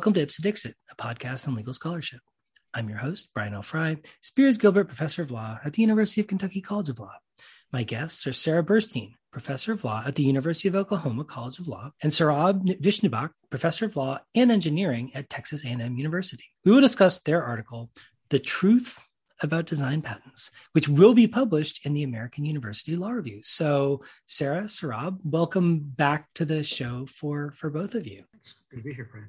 Welcome to Ipse Dixit, a podcast on legal scholarship. I'm your host, Brian L. Frye, Spears Gilbert Professor of Law at the University of Kentucky College of Law. My guests are Sarah Burstein, Professor of Law at the University of Oklahoma College of Law, and Saurabh Vishnubhakat, Professor of Law and Engineering at Texas A&M University. We will discuss their article, The Truth about Design Patents, which will be published in the American University Law Review. So, Sarah, Saurabh, welcome back to the show for, for both of you. It's good to be here, Brian.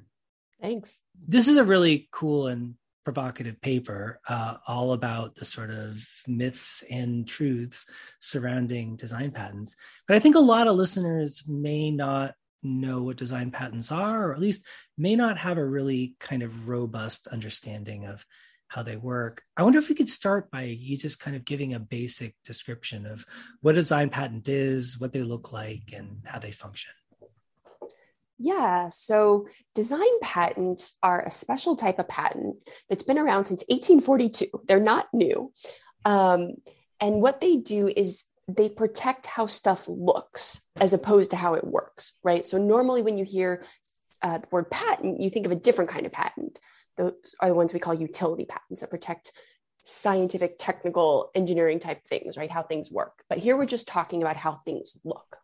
Thanks. This is a really cool and provocative paper, uh, all about the sort of myths and truths surrounding design patents. But I think a lot of listeners may not know what design patents are, or at least may not have a really kind of robust understanding of how they work. I wonder if we could start by you just kind of giving a basic description of what a design patent is, what they look like, and how they function. Yeah, so design patents are a special type of patent that's been around since 1842. They're not new. Um, and what they do is they protect how stuff looks as opposed to how it works, right? So normally when you hear uh, the word patent, you think of a different kind of patent. Those are the ones we call utility patents that protect scientific, technical, engineering type things, right? How things work. But here we're just talking about how things look.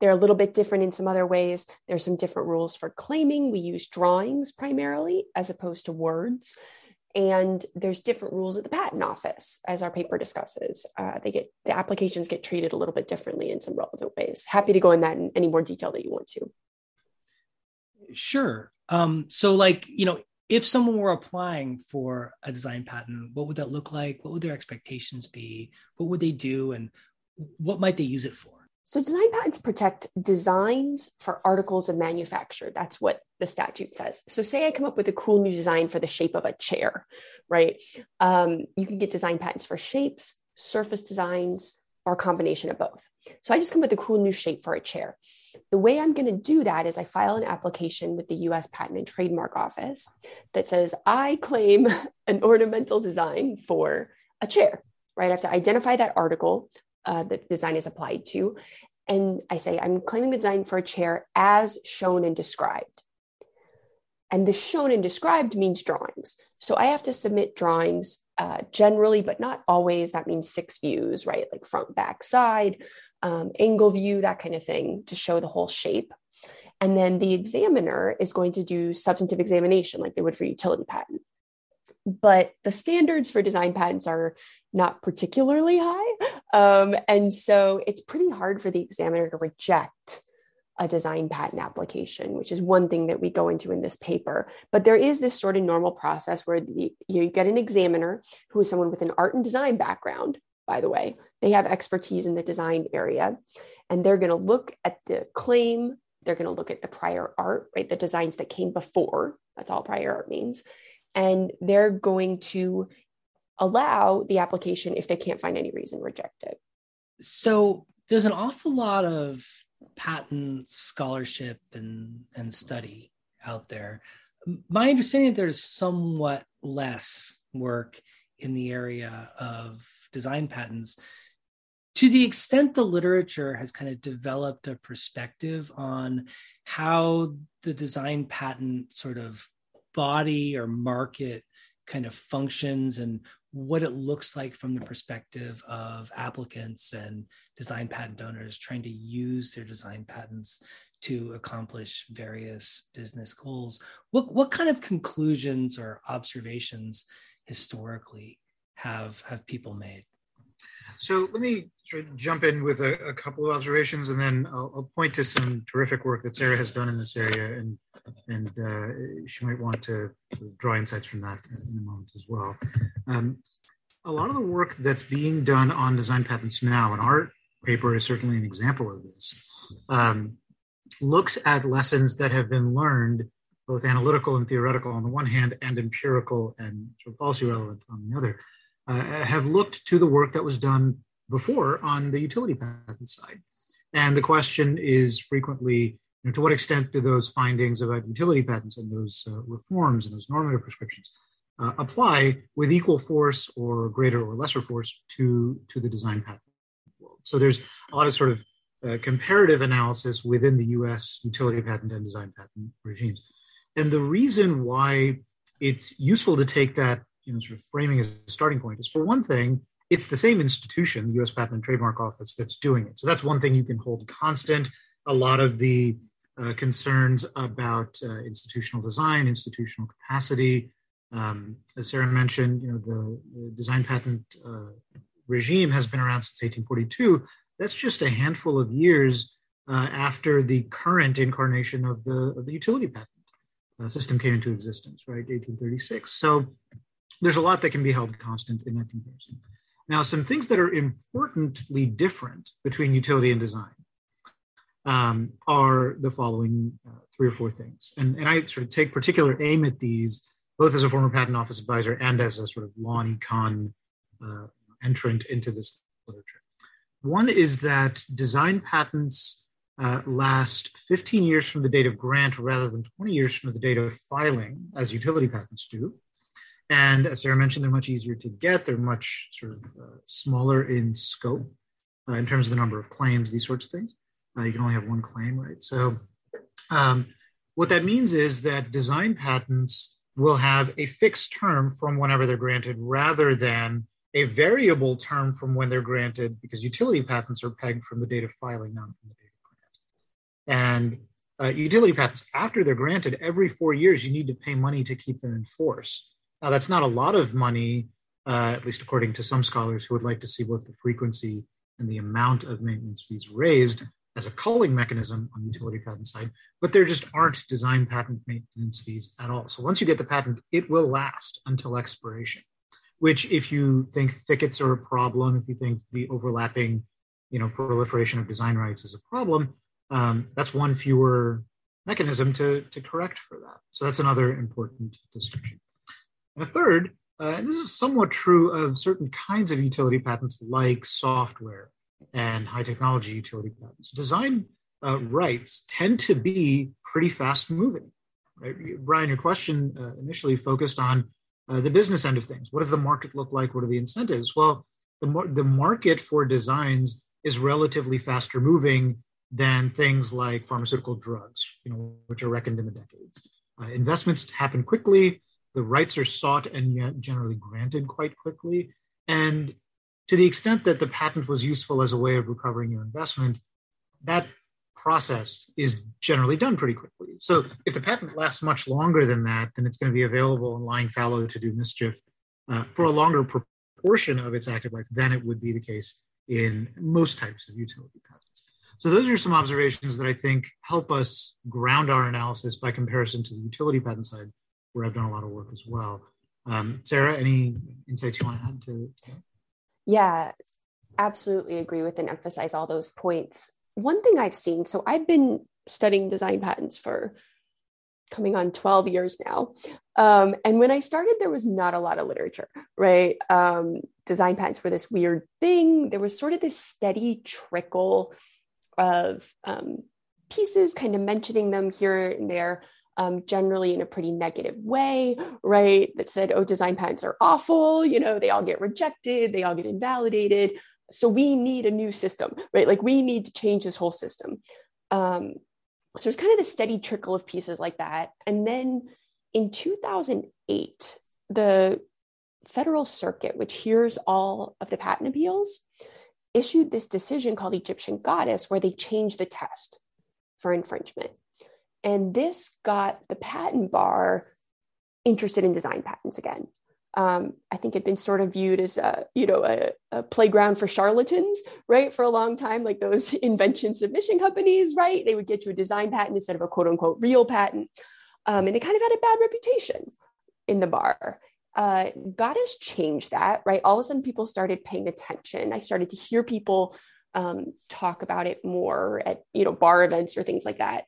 They're a little bit different in some other ways. There's some different rules for claiming. We use drawings primarily as opposed to words. And there's different rules at the patent office, as our paper discusses. Uh, they get the applications get treated a little bit differently in some relevant ways. Happy to go in that in any more detail that you want to. Sure. Um, so, like you know, if someone were applying for a design patent, what would that look like? What would their expectations be? What would they do, and what might they use it for? So, design patents protect designs for articles of manufacture. That's what the statute says. So, say I come up with a cool new design for the shape of a chair, right? Um, you can get design patents for shapes, surface designs, or a combination of both. So, I just come up with a cool new shape for a chair. The way I'm going to do that is I file an application with the US Patent and Trademark Office that says I claim an ornamental design for a chair, right? I have to identify that article uh, the design is applied to. And I say, I'm claiming the design for a chair as shown and described. And the shown and described means drawings. So I have to submit drawings uh, generally, but not always. That means six views, right? Like front, back, side, um, angle view, that kind of thing to show the whole shape. And then the examiner is going to do substantive examination like they would for utility patent but the standards for design patents are not particularly high. Um, and so it's pretty hard for the examiner to reject a design patent application, which is one thing that we go into in this paper. But there is this sort of normal process where the, you get an examiner who is someone with an art and design background, by the way. They have expertise in the design area, and they're going to look at the claim. They're going to look at the prior art, right? The designs that came before. That's all prior art means and they're going to allow the application if they can't find any reason reject it. So there's an awful lot of patent scholarship and and study out there. My understanding is there's somewhat less work in the area of design patents. To the extent the literature has kind of developed a perspective on how the design patent sort of body or market kind of functions and what it looks like from the perspective of applicants and design patent owners trying to use their design patents to accomplish various business goals. What what kind of conclusions or observations historically have have people made? So let me jump in with a, a, couple of observations, and then I'll, I'll, point to some terrific work that Sarah has done in this area, and and uh, she might want to draw insights from that in a moment as well. Um, a lot of the work that's being done on design patents now, and our paper is certainly an example of this, um, looks at lessons that have been learned, both analytical and theoretical on the one hand, and empirical and sort of policy relevant on the other uh, have looked to the work that was done before on the utility patent side. And the question is frequently, you know, to what extent do those findings about utility patents and those uh, reforms and those normative prescriptions uh, apply with equal force or greater or lesser force to, to the design patent world? So there's a lot of sort of uh, comparative analysis within the US utility patent and design patent regimes. And the reason why it's useful to take that you know, sort of framing as a starting point is for one thing, it's the same institution, the US Patent and Trademark Office, that's doing it. So that's one thing you can hold constant. A lot of the uh, concerns about uh, institutional design, institutional capacity, um, as Sarah mentioned, you know, the, the design patent uh, regime has been around since 1842. That's just a handful of years uh, after the current incarnation of the, of the utility patent uh, system came into existence, right, 1836. So there's a lot that can be held constant in that comparison. Now, some things that are importantly different between utility and design um, are the following uh, three or four things. And, and I sort of take particular aim at these, both as a former patent office advisor and as a sort of law and econ uh, entrant into this literature. One is that design patents uh, last 15 years from the date of grant rather than 20 years from the date of filing, as utility patents do. And as Sarah mentioned, they're much easier to get. They're much sort of uh, smaller in scope uh, in terms of the number of claims, these sorts of things. Uh, you can only have one claim, right? So, um, what that means is that design patents will have a fixed term from whenever they're granted rather than a variable term from when they're granted because utility patents are pegged from the date of filing, not from the date of grant. And uh, utility patents, after they're granted, every four years, you need to pay money to keep them in force. Now, that's not a lot of money, uh, at least according to some scholars who would like to see both the frequency and the amount of maintenance fees raised as a culling mechanism on the utility patent side, but there just aren't design patent maintenance fees at all. So once you get the patent, it will last until expiration, which if you think thickets are a problem, if you think the overlapping, you know, proliferation of design rights is a problem, um, that's one fewer mechanism to, to correct for that. So that's another important distinction. And a third, uh, and this is somewhat true of certain kinds of utility patents like software and high technology utility patents. Design uh, rights tend to be pretty fast moving. Right? Brian, your question uh, initially focused on uh, the business end of things. What does the market look like? What are the incentives? Well, the, mar- the market for designs is relatively faster moving than things like pharmaceutical drugs, you know, which are reckoned in the decades. Uh, investments happen quickly. The rights are sought and yet generally granted quite quickly. And to the extent that the patent was useful as a way of recovering your investment, that process is generally done pretty quickly. So if the patent lasts much longer than that, then it's going to be available and lying fallow to do mischief uh, for a longer proportion of its active life than it would be the case in most types of utility patents. So those are some observations that I think help us ground our analysis by comparison to the utility patent side, where I've done a lot of work as well. Um, Sarah, any insights you want to add to? Yeah, absolutely agree with and emphasize all those points. One thing I've seen, so I've been studying design patents for coming on 12 years now. Um, and when I started, there was not a lot of literature, right? Um, design patents were this weird thing. There was sort of this steady trickle of um, pieces, kind of mentioning them here and there um, generally in a pretty negative way, right? That said, oh, design patents are awful, you know, they all get rejected, they all get invalidated. So we need a new system, right? Like we need to change this whole system. Um, so it's kind of the steady trickle of pieces like that. And then in 2008, the Federal Circuit, which hears all of the patent appeals, issued this decision called Egyptian Goddess, where they changed the test for infringement. And this got the patent bar interested in design patents again. Um, I think it'd been sort of viewed as a, you know, a, a, playground for charlatans, right? For a long time, like those invention submission companies, right? They would get you a design patent instead of a quote unquote real patent. Um, and they kind of had a bad reputation in the bar. Uh, has changed that, right? All of a sudden, people started paying attention. I started to hear people um, talk about it more at, you know, bar events or things like that.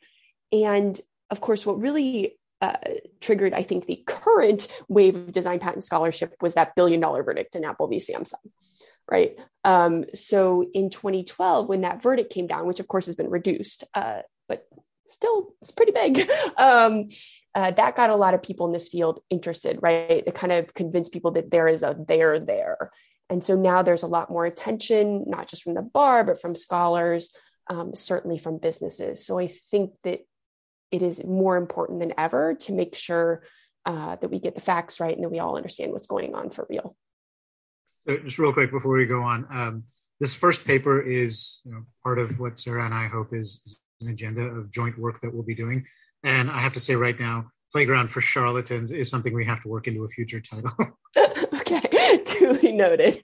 And of course, what really uh, triggered, I think, the current wave of design patent scholarship was that billion dollar verdict in Apple v. Samsung, right? Um, so in 2012, when that verdict came down, which of course has been reduced, uh, but still it's pretty big, um, uh, that got a lot of people in this field interested, right? It kind of convinced people that there is a there there. And so now there's a lot more attention, not just from the bar, but from scholars um, certainly from businesses. So I think that it is more important than ever to make sure uh, that we get the facts right and that we all understand what's going on for real. So just real quick before we go on, um, this first paper is you know, part of what Sarah and I hope is, is an agenda of joint work that we'll be doing. And I have to say right now, Playground for Charlatans is something we have to work into a future title. okay, duly noted.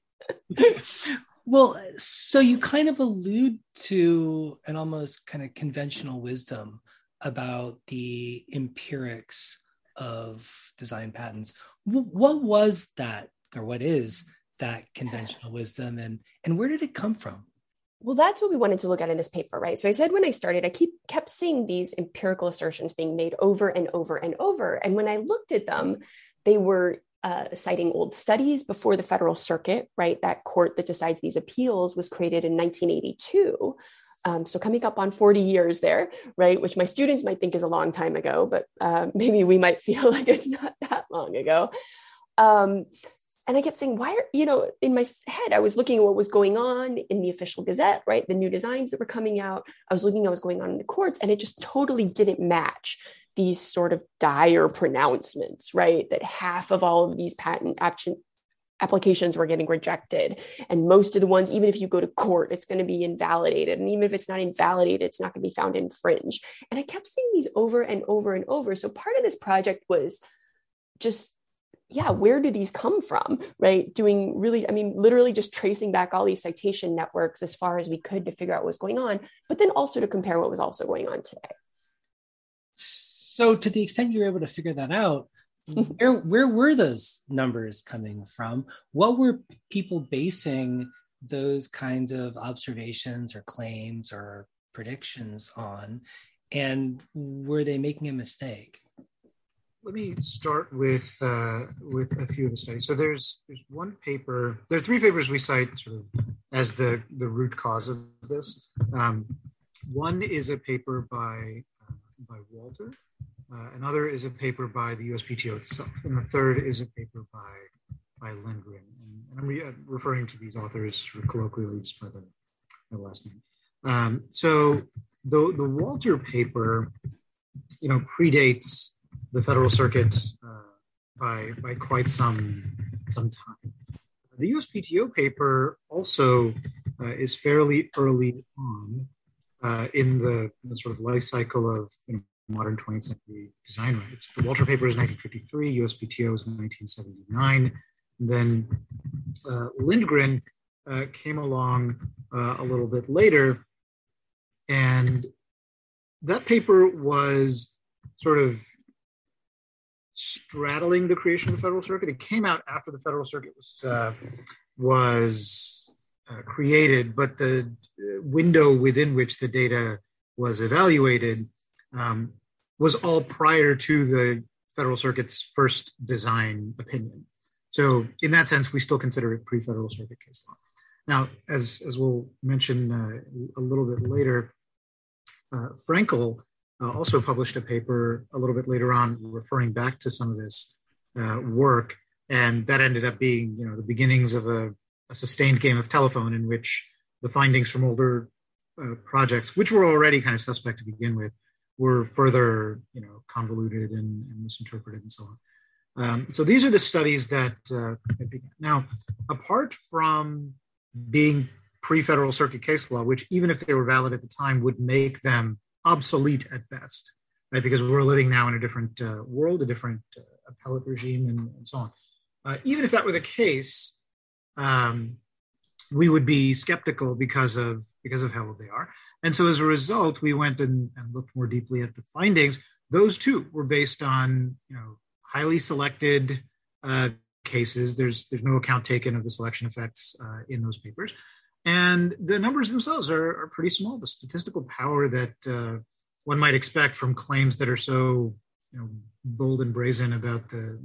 well, so you kind of allude to an almost kind of conventional wisdom about the empirics of design patents. What was that, or what is that conventional wisdom, and and where did it come from? Well, that's what we wanted to look at in this paper, right? So I said when I started, I keep kept seeing these empirical assertions being made over and over and over, and when I looked at them, they were uh, citing old studies before the Federal Circuit, right? That court that decides these appeals was created in 1982. Um, so coming up on 40 years there, right? Which my students might think is a long time ago, but uh, maybe we might feel like it's not that long ago. Um, and I kept saying, why are, you know, in my head, I was looking at what was going on in the official gazette, right? The new designs that were coming out. I was looking at what was going on in the courts, and it just totally didn't match these sort of dire pronouncements, right? That half of all of these patent action applications were getting rejected. And most of the ones, even if you go to court, it's going to be invalidated. And even if it's not invalidated, it's not going to be found infringed. And I kept seeing these over and over and over. So part of this project was just yeah, where do these come from? Right. Doing really, I mean, literally just tracing back all these citation networks as far as we could to figure out what's going on, but then also to compare what was also going on today. So, to the extent you were able to figure that out, where where were those numbers coming from? What were people basing those kinds of observations or claims or predictions on? And were they making a mistake? let me start with uh, with a few of the studies. So there's there's one paper. There are three papers we cite sort of as the the root cause of this. Um, one is a paper by uh, by Walter. Uh, another is a paper by the USPTO itself, and the third is a paper by by Lindgren. And, and I'm re- referring to these authors colloquially just by the, the last name. Um, so the the Walter paper, you know, predates the Federal Circuit uh, by by quite some some time. The USPTO paper also uh, is fairly early on uh, in the, the, sort of life cycle of you know, modern 20th century design rights. The Walter paper is 1953, USPTO is 1979. And then uh, Lindgren uh, came along uh, a little bit later, and that paper was sort of straddling the creation of the Federal Circuit. It came out after the Federal Circuit was uh, was uh, created, but the window within which the data was evaluated um, was all prior to the Federal Circuit's first design opinion. So, in that sense, we still consider it pre-Federal Circuit case law. Now, as as we'll mention uh, a little bit later, uh, Frankel uh, also published a paper a little bit later on referring back to some of this uh, work. And that ended up being, you know, the beginnings of a, a sustained game of telephone in which the findings from older uh, projects, which were already kind of suspect to begin with, were further, you know, convoluted and, and misinterpreted and so on. Um, so these are the studies that, uh, that began. Now, apart from being pre-federal circuit case law, which even if they were valid at the time would make them obsolete at best, right? Because we're living now in a different uh, world, a different uh, appellate regime, and, and so on. Uh, even if that were the case, um, we would be skeptical because of because of how old they are. And so, as a result, we went and, and looked more deeply at the findings. Those too were based on you know highly selected uh, cases. There's there's no account taken of the selection effects uh, in those papers and the numbers themselves are, are pretty small. The statistical power that uh, one might expect from claims that are so you know, bold and brazen about the,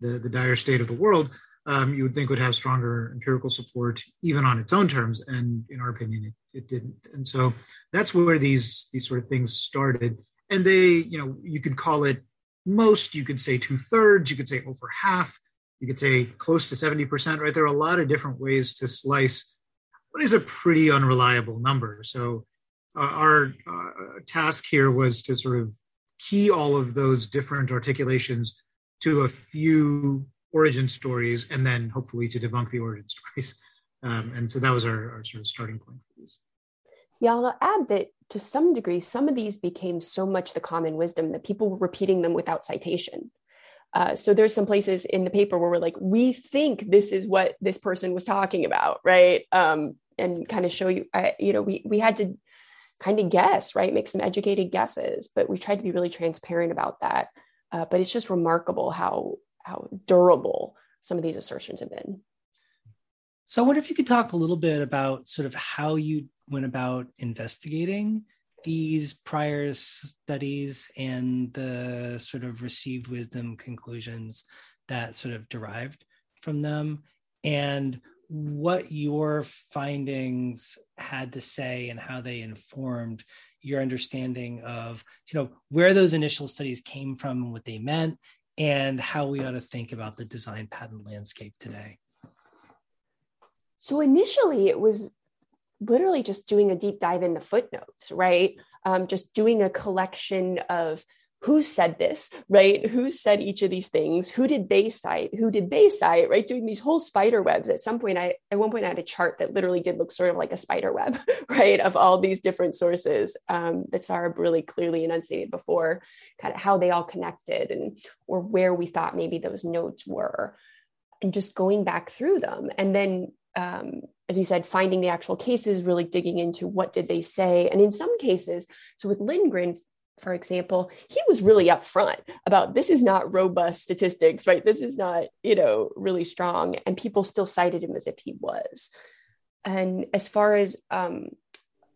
the, the dire state of the world, um, you would think would have stronger empirical support even on its own terms. And in our opinion, it, it didn't. And so that's where these these sort of things started. And they, you know, you could call it most, you could say two thirds, you could say over half, you could say close to 70%, right? There are a lot of different ways to slice what is a pretty unreliable number. So our uh, task here was to sort of key all of those different articulations to a few origin stories and then hopefully to debunk the origin stories. Um, and so that was our, our, sort of starting point for these. Yeah, I'll add that to some degree, some of these became so much the common wisdom that people were repeating them without citation. Uh, so there's some places in the paper where we're like, we think this is what this person was talking about, right? Um, and kind of show you, uh, you know, we we had to kind of guess, right? Make some educated guesses, but we tried to be really transparent about that. Uh, but it's just remarkable how how durable some of these assertions have been. So I wonder if you could talk a little bit about sort of how you went about investigating these prior studies and the sort of received wisdom conclusions that sort of derived from them and what your findings had to say and how they informed your understanding of you know where those initial studies came from and what they meant and how we ought to think about the design patent landscape today so initially it was literally just doing a deep dive in the footnotes, right? Um, just doing a collection of who said this, right? Who said each of these things? Who did they cite? Who did they cite, right? Doing these whole spider webs. At some point, I at one point I had a chart that literally did look sort of like a spider web, right? Of all these different sources um, that Saurabh really clearly enunciated before, kind of how they all connected and or where we thought maybe those notes were. And just going back through them. And then um, as you said, finding the actual cases, really digging into what did they say. And in some cases, so with Lindgren, for example, he was really upfront about this is not robust statistics, right? This is not, you know, really strong. And people still cited him as if he was. And as far as um,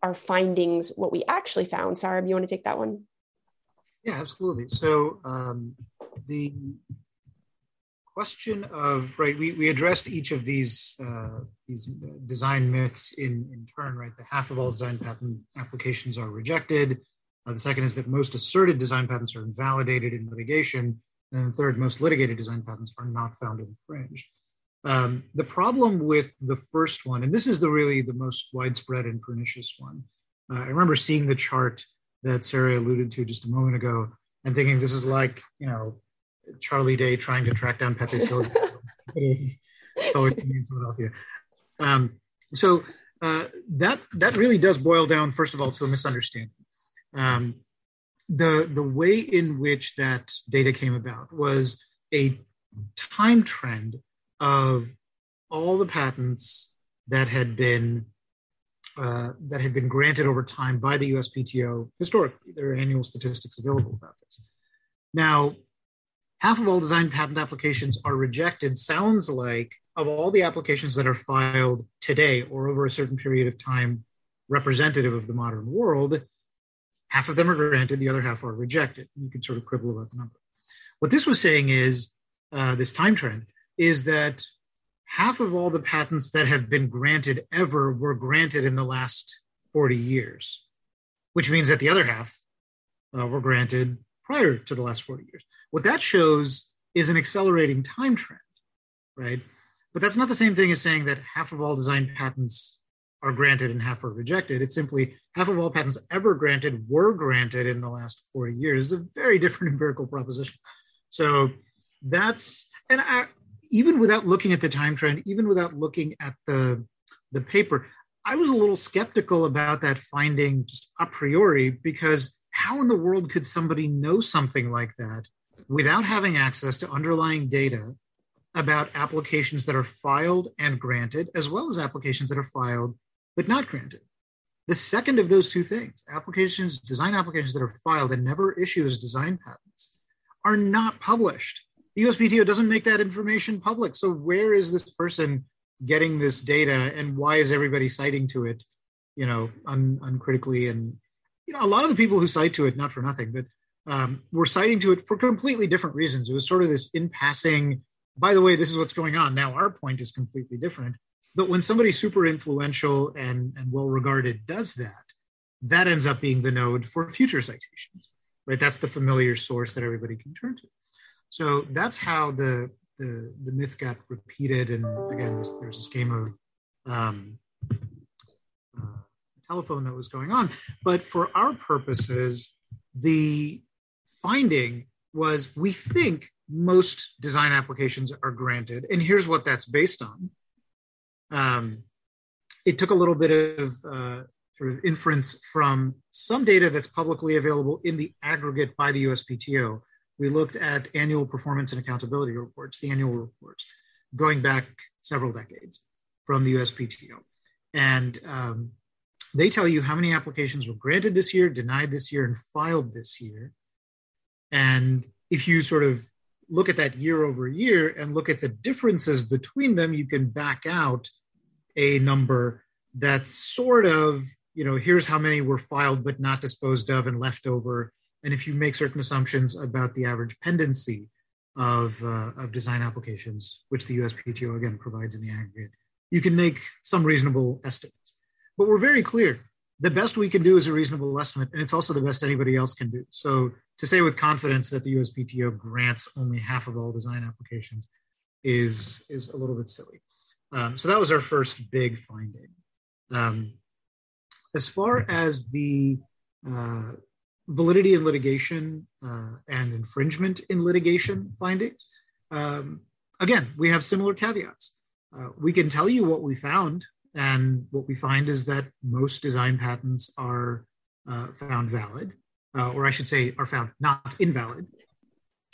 our findings, what we actually found, Saurabh, you want to take that one? Yeah, absolutely. So um, the question of right we, we addressed each of these uh, these design myths in in turn right? The half of all design patent applications are rejected. Uh, the second is that most asserted design patents are invalidated in litigation. And the third most litigated design patents are not found infringed. Um, the problem with the first one and this is the really the most widespread and pernicious one uh, i remember seeing the chart that sarah alluded to just a moment ago and thinking this is like you know Charlie Day trying to track down Pepe Silvia. so in Philadelphia. Um, so uh, that that really does boil down, first of all, to a misunderstanding. Um, the the way in which that data came about was a time trend of all the patents that had been uh, that had been granted over time by the USPTO historically. There are annual statistics available about this. Now, half of all design patent applications are rejected sounds like of all the applications that are filed today or over a certain period of time representative of the modern world half of them are granted the other half are rejected you can sort of quibble about the number what this was saying is uh, this time trend is that half of all the patents that have been granted ever were granted in the last 40 years which means that the other half uh, were granted prior to the last 40 years what that shows is an accelerating time trend, right? But that's not the same thing as saying that half of all design patents are granted and half are rejected. It's simply half of all patents ever granted were granted in the last 40 years. It's a very different empirical proposition. So that's, and I, even without looking at the time trend, even without looking at the, the paper, I was a little skeptical about that finding just a priori because how in the world could somebody know something like that without having access to underlying data about applications that are filed and granted, as well as applications that are filed but not granted. The second of those two things, applications, design applications that are filed and never issue as design patents, are not published. The USPTO doesn't make that information public. So where is this person getting this data and why is everybody citing to it, you know, un, uncritically? And, you know, a lot of the people who cite to it, not for nothing, but um, were citing to it for completely different reasons. It was sort of this in passing, by the way, this is what's going on. Now our point is completely different. But when somebody super influential and, and well regarded does that, that ends up being the node for future citations, right? That's the familiar source that everybody can turn to. So that's how the the, the myth got repeated. And again, this, there's this game of um, uh, telephone that was going on. But for our purposes, the finding was we think most design applications are granted. And here's what that's based on. Um, it took a little bit of uh, sort of inference from some data that's publicly available in the aggregate by the USPTO. We looked at annual performance and accountability reports, the annual reports, going back several decades from the USPTO. And um, they tell you how many applications were granted this year, denied this year, and filed this year. And if you sort of look at that year over year and look at the differences between them, you can back out a number that's sort of, you know, here's how many were filed but not disposed of and left over. And if you make certain assumptions about the average pendency of, uh, of design applications, which the USPTO again provides in the aggregate, you can make some reasonable estimates. But we're very clear the best we can do is a reasonable estimate, and it's also the best anybody else can do. So to say with confidence that the USPTO grants only half of all design applications is is a little bit silly. Um, so that was our first big finding. Um, as far as the uh, validity in litigation uh, and infringement in litigation findings, um, again, we have similar caveats. Uh, we can tell you what we found, and what we find is that most design patents are uh, found valid, uh, or I should say, are found not invalid,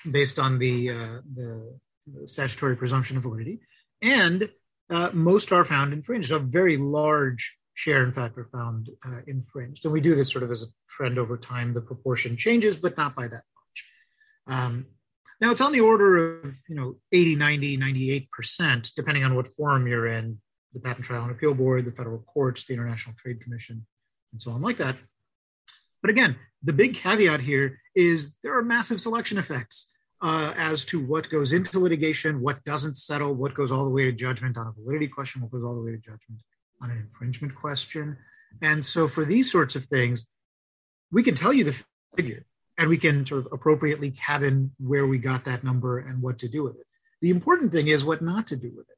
based on the, uh, the, statutory presumption of validity, and uh, most are found infringed. A very large share, in fact, are found infringed, and we do this sort of as a trend over time. The proportion changes, but not by that much. Um, now it's on the order of, you know, 80, 90, 98%, depending on what forum you're in, the Patent Trial and Appeal Board, the federal courts, the International Trade Commission, and so on like that. But again, the big caveat here is there are massive selection effects uh, as to what goes into litigation, what doesn't settle, what goes all the way to judgment on a validity question, what goes all the way to judgment on an infringement question. And so for these sorts of things, we can tell you the figure and we can sort of appropriately cabin where we got that number and what to do with it. The important thing is what not to do with it.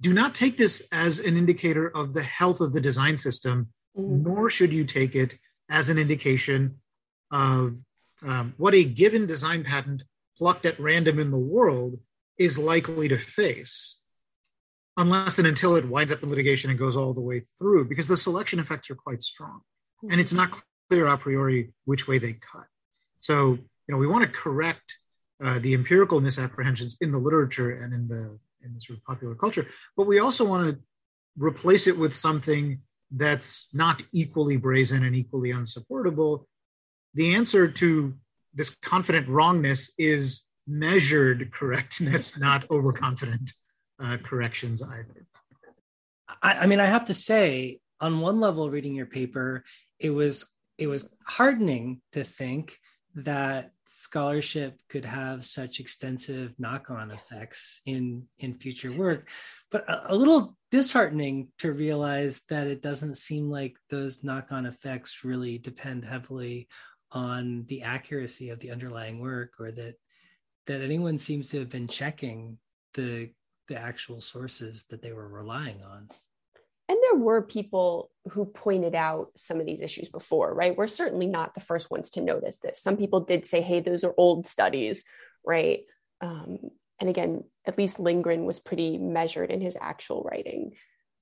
Do not take this as an indicator of the health of the design system, mm-hmm. nor should you take it as an indication of um, what a given design patent plucked at random in the world is likely to face, unless and until it winds up in litigation and goes all the way through, because the selection effects are quite strong. And it's not clear a priori which way they cut. So, you know, we want to correct uh, the empirical misapprehensions in the literature and in the in the sort of popular culture, but we also want to replace it with something that's not equally brazen and equally unsupportable. The answer to this confident wrongness is measured correctness, not overconfident uh, corrections either. I, I mean, I have to say, on one level, reading your paper, it was it was heartening to think that scholarship could have such extensive knock-on effects in in future work but a, a, little disheartening to realize that it doesn't seem like those knock-on effects really depend heavily on the accuracy of the underlying work or that that anyone seems to have been checking the the actual sources that they were relying on and there were people who pointed out some of these issues before, right? We're certainly not the first ones to notice this. Some people did say, hey, those are old studies, right? Um, and again, at least Lindgren was pretty measured in his actual writing.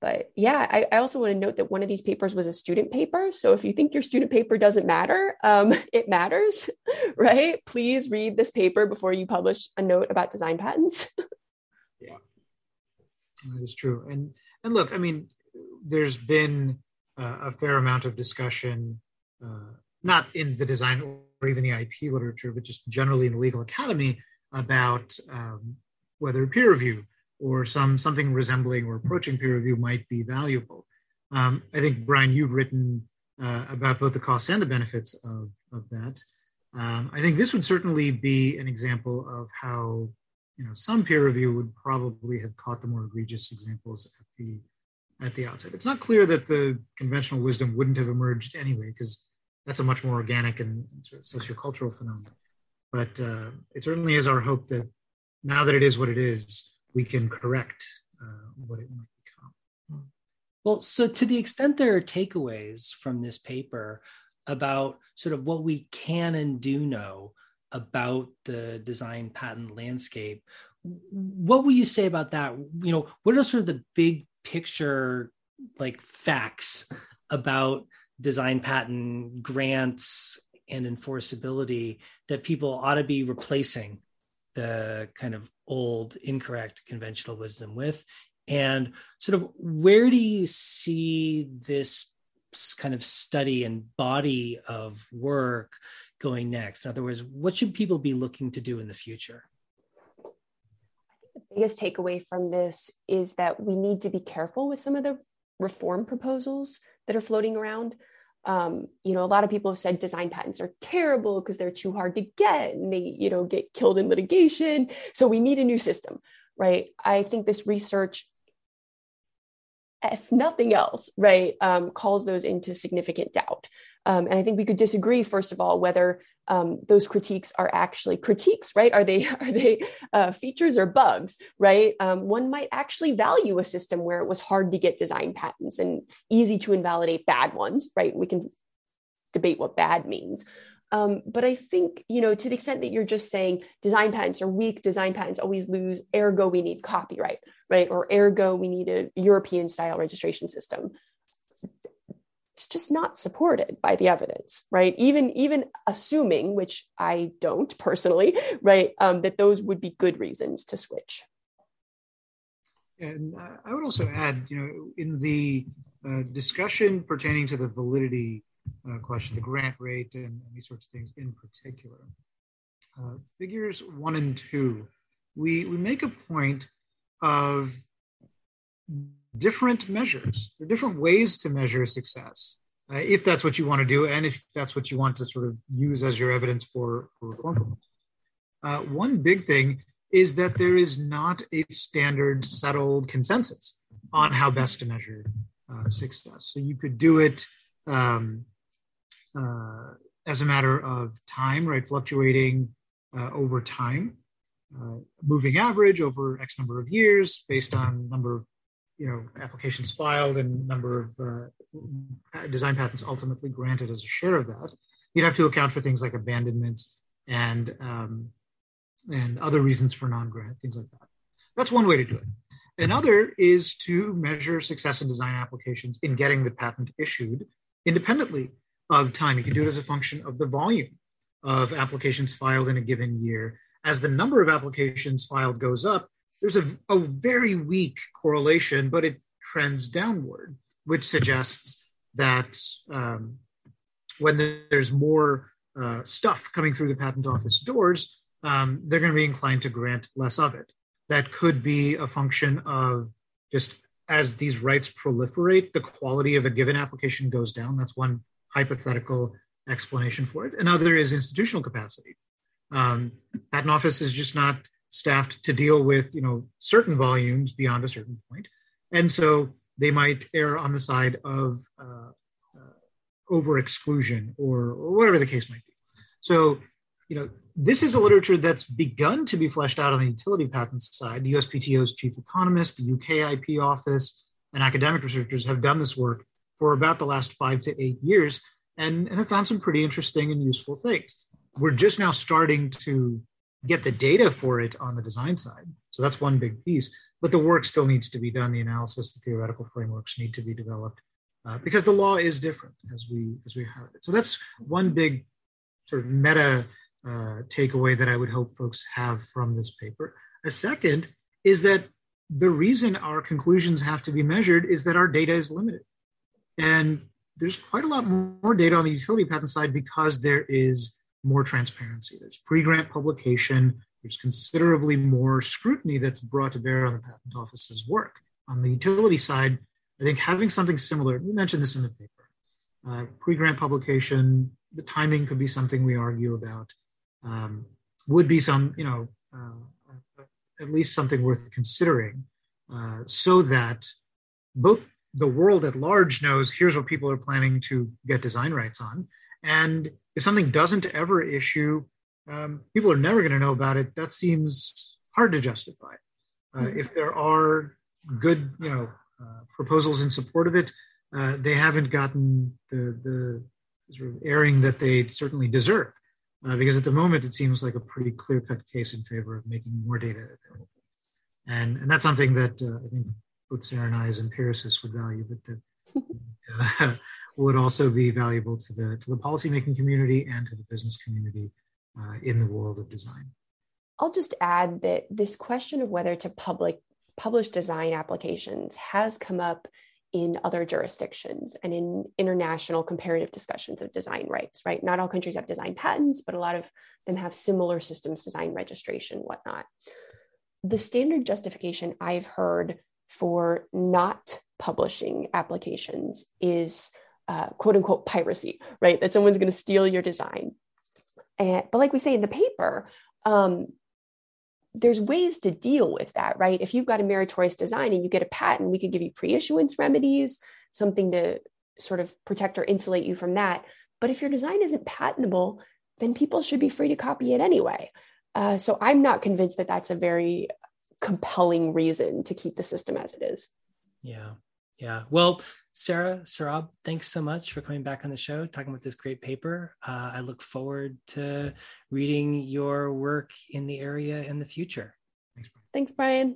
But yeah, I, I, also want to note that one of these papers was a student paper. So if you think your student paper doesn't matter, um, it matters, right? Please read this paper before you publish a note about design patents. that is true. And and look, I mean, there's been uh, a fair amount of discussion, uh, not in the design or even the IP literature, but just generally in the legal academy about um, whether peer review or some something resembling or approaching peer review might be valuable. Um, I think Brian, you've written uh, about both the costs and the benefits of, of that. Um, I think this would certainly be an example of how you know some peer review would probably have caught the more egregious examples at the at the outset. It's not clear that the conventional wisdom wouldn't have emerged anyway, because that's a much more organic and sort of sociocultural phenomenon. But uh, it certainly is our hope that now that it is what it is, we can correct uh, what it might become. Well, so to the extent there are takeaways from this paper about sort of what we can and do know about the design patent landscape, what will you say about that? You know, what are sort of the big picture like facts about design patent grants and enforceability that people ought to be replacing the kind of old incorrect conventional wisdom with and sort of where do you see this kind of study and body of work going next in other words what should people be looking to do in the future I think the biggest takeaway from this is that we need to be careful with some of the reform proposals that are floating around um, you know, a lot of people have said design patents are terrible because they're too hard to get and they, you know, get killed in litigation. So we need a new system, right? I think this research, if nothing else, right, um, calls those into significant doubt. Um, and I think we could disagree, first of all, whether um, those critiques are actually critiques, right? Are they are they uh, features or bugs, right? Um, one might actually value a system where it was hard to get design patents and easy to invalidate bad ones, right? We can debate what bad means. Um, but I think, you know, to the extent that you're just saying design patents are weak, design patents always lose, ergo, we need copyright, right? Or ergo, we need a European style registration system. It's just not supported by the evidence right? Even even assuming which i don't personally right um, that those would be good reasons to switch. And i would also add you know in the uh, discussion pertaining to the validity uh, question the grant rate and, and, these sorts of things in particular uh, figures one and two we we make a point of different measures. There are different ways to measure success, uh, if that's what you want to do, and if that's what you want to sort of use as your evidence for, for reform. Uh, one big thing is that there is not a standard settled consensus on how best to measure uh, success. So you could do it um, uh, as a matter of time, right? Fluctuating uh, over time, uh, moving average over X number of years based on number of you know applications filed and number of uh, design patents ultimately granted as a share of that. You'd have to account for things like abandonments and um, and other reasons for non-grant, things like that. That's one way to do it. Another is to measure success in design applications in getting the patent issued independently of time. You can do it as a function of the volume of applications filed in a given year. As the number of applications filed goes up, there's a, a very weak correlation, but it trends downward, which suggests that um, when there's more uh, stuff coming through the patent office doors, um, they're going to be inclined to grant less of it. That could be a function of just as these rights proliferate, the quality of a given application goes down. That's one hypothetical explanation for it. Another is institutional capacity. Um, patent office is just not staffed to deal with you know certain volumes beyond a certain point. And so they might err on the side of uh, uh, over exclusion or, or whatever the case might be. So you know this is a literature that's begun to be fleshed out on the utility patents side. The uspto's chief economist the uk ip office and academic researchers have done this work for about the last five to eight years and, and have found some pretty interesting and useful things we're just now starting to get the data for it on the design side. So that's one big piece. But the work still needs to be done. The analysis, the theoretical frameworks need to be developed uh, because the law is different as we as we have it. So that's one big sort of meta uh, takeaway that I would hope folks have from this paper. A second is that the reason our conclusions have to be measured is that our data is limited, and there's quite a lot more data on the utility patent side because there is more transparency. There's pre-grant publication. There's considerably more scrutiny that's brought to bear on the patent office's work. On the utility side, I think having something similar, we mentioned this in the paper, uh, pre-grant publication, the timing could be something we argue about, um, would be some, you know, uh, at least something worth considering uh, so that both the world at large knows here's what people are planning to get design rights on, and if something doesn't ever issue, um, people are never going to know about it. That seems hard to justify. Uh, mm-hmm. If there are good, you know, uh, proposals in support of it, uh, they haven't gotten the, the sort of airing that they certainly deserve. Uh, because at the moment, it seems like a pretty clear cut case in favor of making more data available. And, and that's something that uh, I think both Sarah and I, as empiricists, would value, but that uh, would also be valuable to the, to the policymaking community and to the business community uh, in the world of design. I'll just add that this question of whether to public publish design applications has come up in other jurisdictions and in international comparative discussions of design rights, right? Not all countries have design patents, but a lot of them have similar systems, design registration, whatnot. The standard justification I've heard for not publishing applications is uh, quote unquote piracy, right? That someone's going to steal your design. And, but like we say in the paper, um, there's ways to deal with that, right? If you've got a meritorious design and you get a patent, we could give you pre issuance remedies, something to sort of protect or insulate you from that. But if your design isn't patentable, then people should be free to copy it anyway. Uh, so I'm not convinced that that's a very compelling reason to keep the system as it is. Yeah. Yeah. Well, Sarah, Saurabh, thanks so much for coming back on the show, talking about this great paper. Uh, I look forward to reading your work in the area in the future. thanks Thanks, Brian.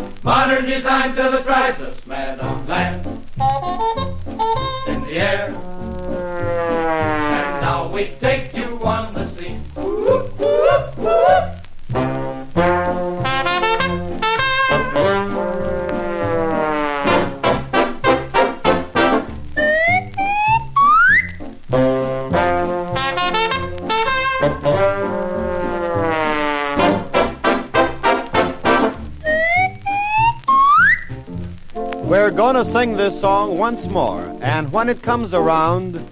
Modern design till it drives us mad song once more, and when it comes around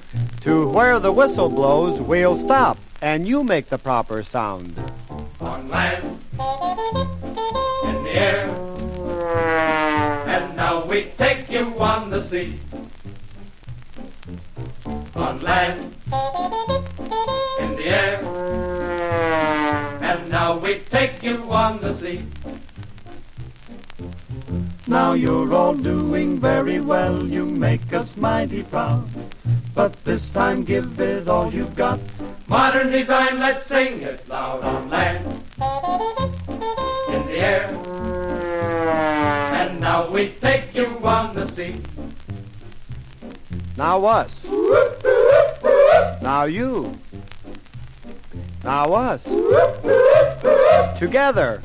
to where the whistle blows, we'll stop, and you make the proper sound. On land, in the air, and now we take you on the sea. On land, in the air, and now we take you on the sea. Now you're all doing very well, you make us mighty proud. But this time give it all you've got. Modern design, let's sing it loud on land. In the air. And now we take you on the sea. Now us. Now you. Now us. Together.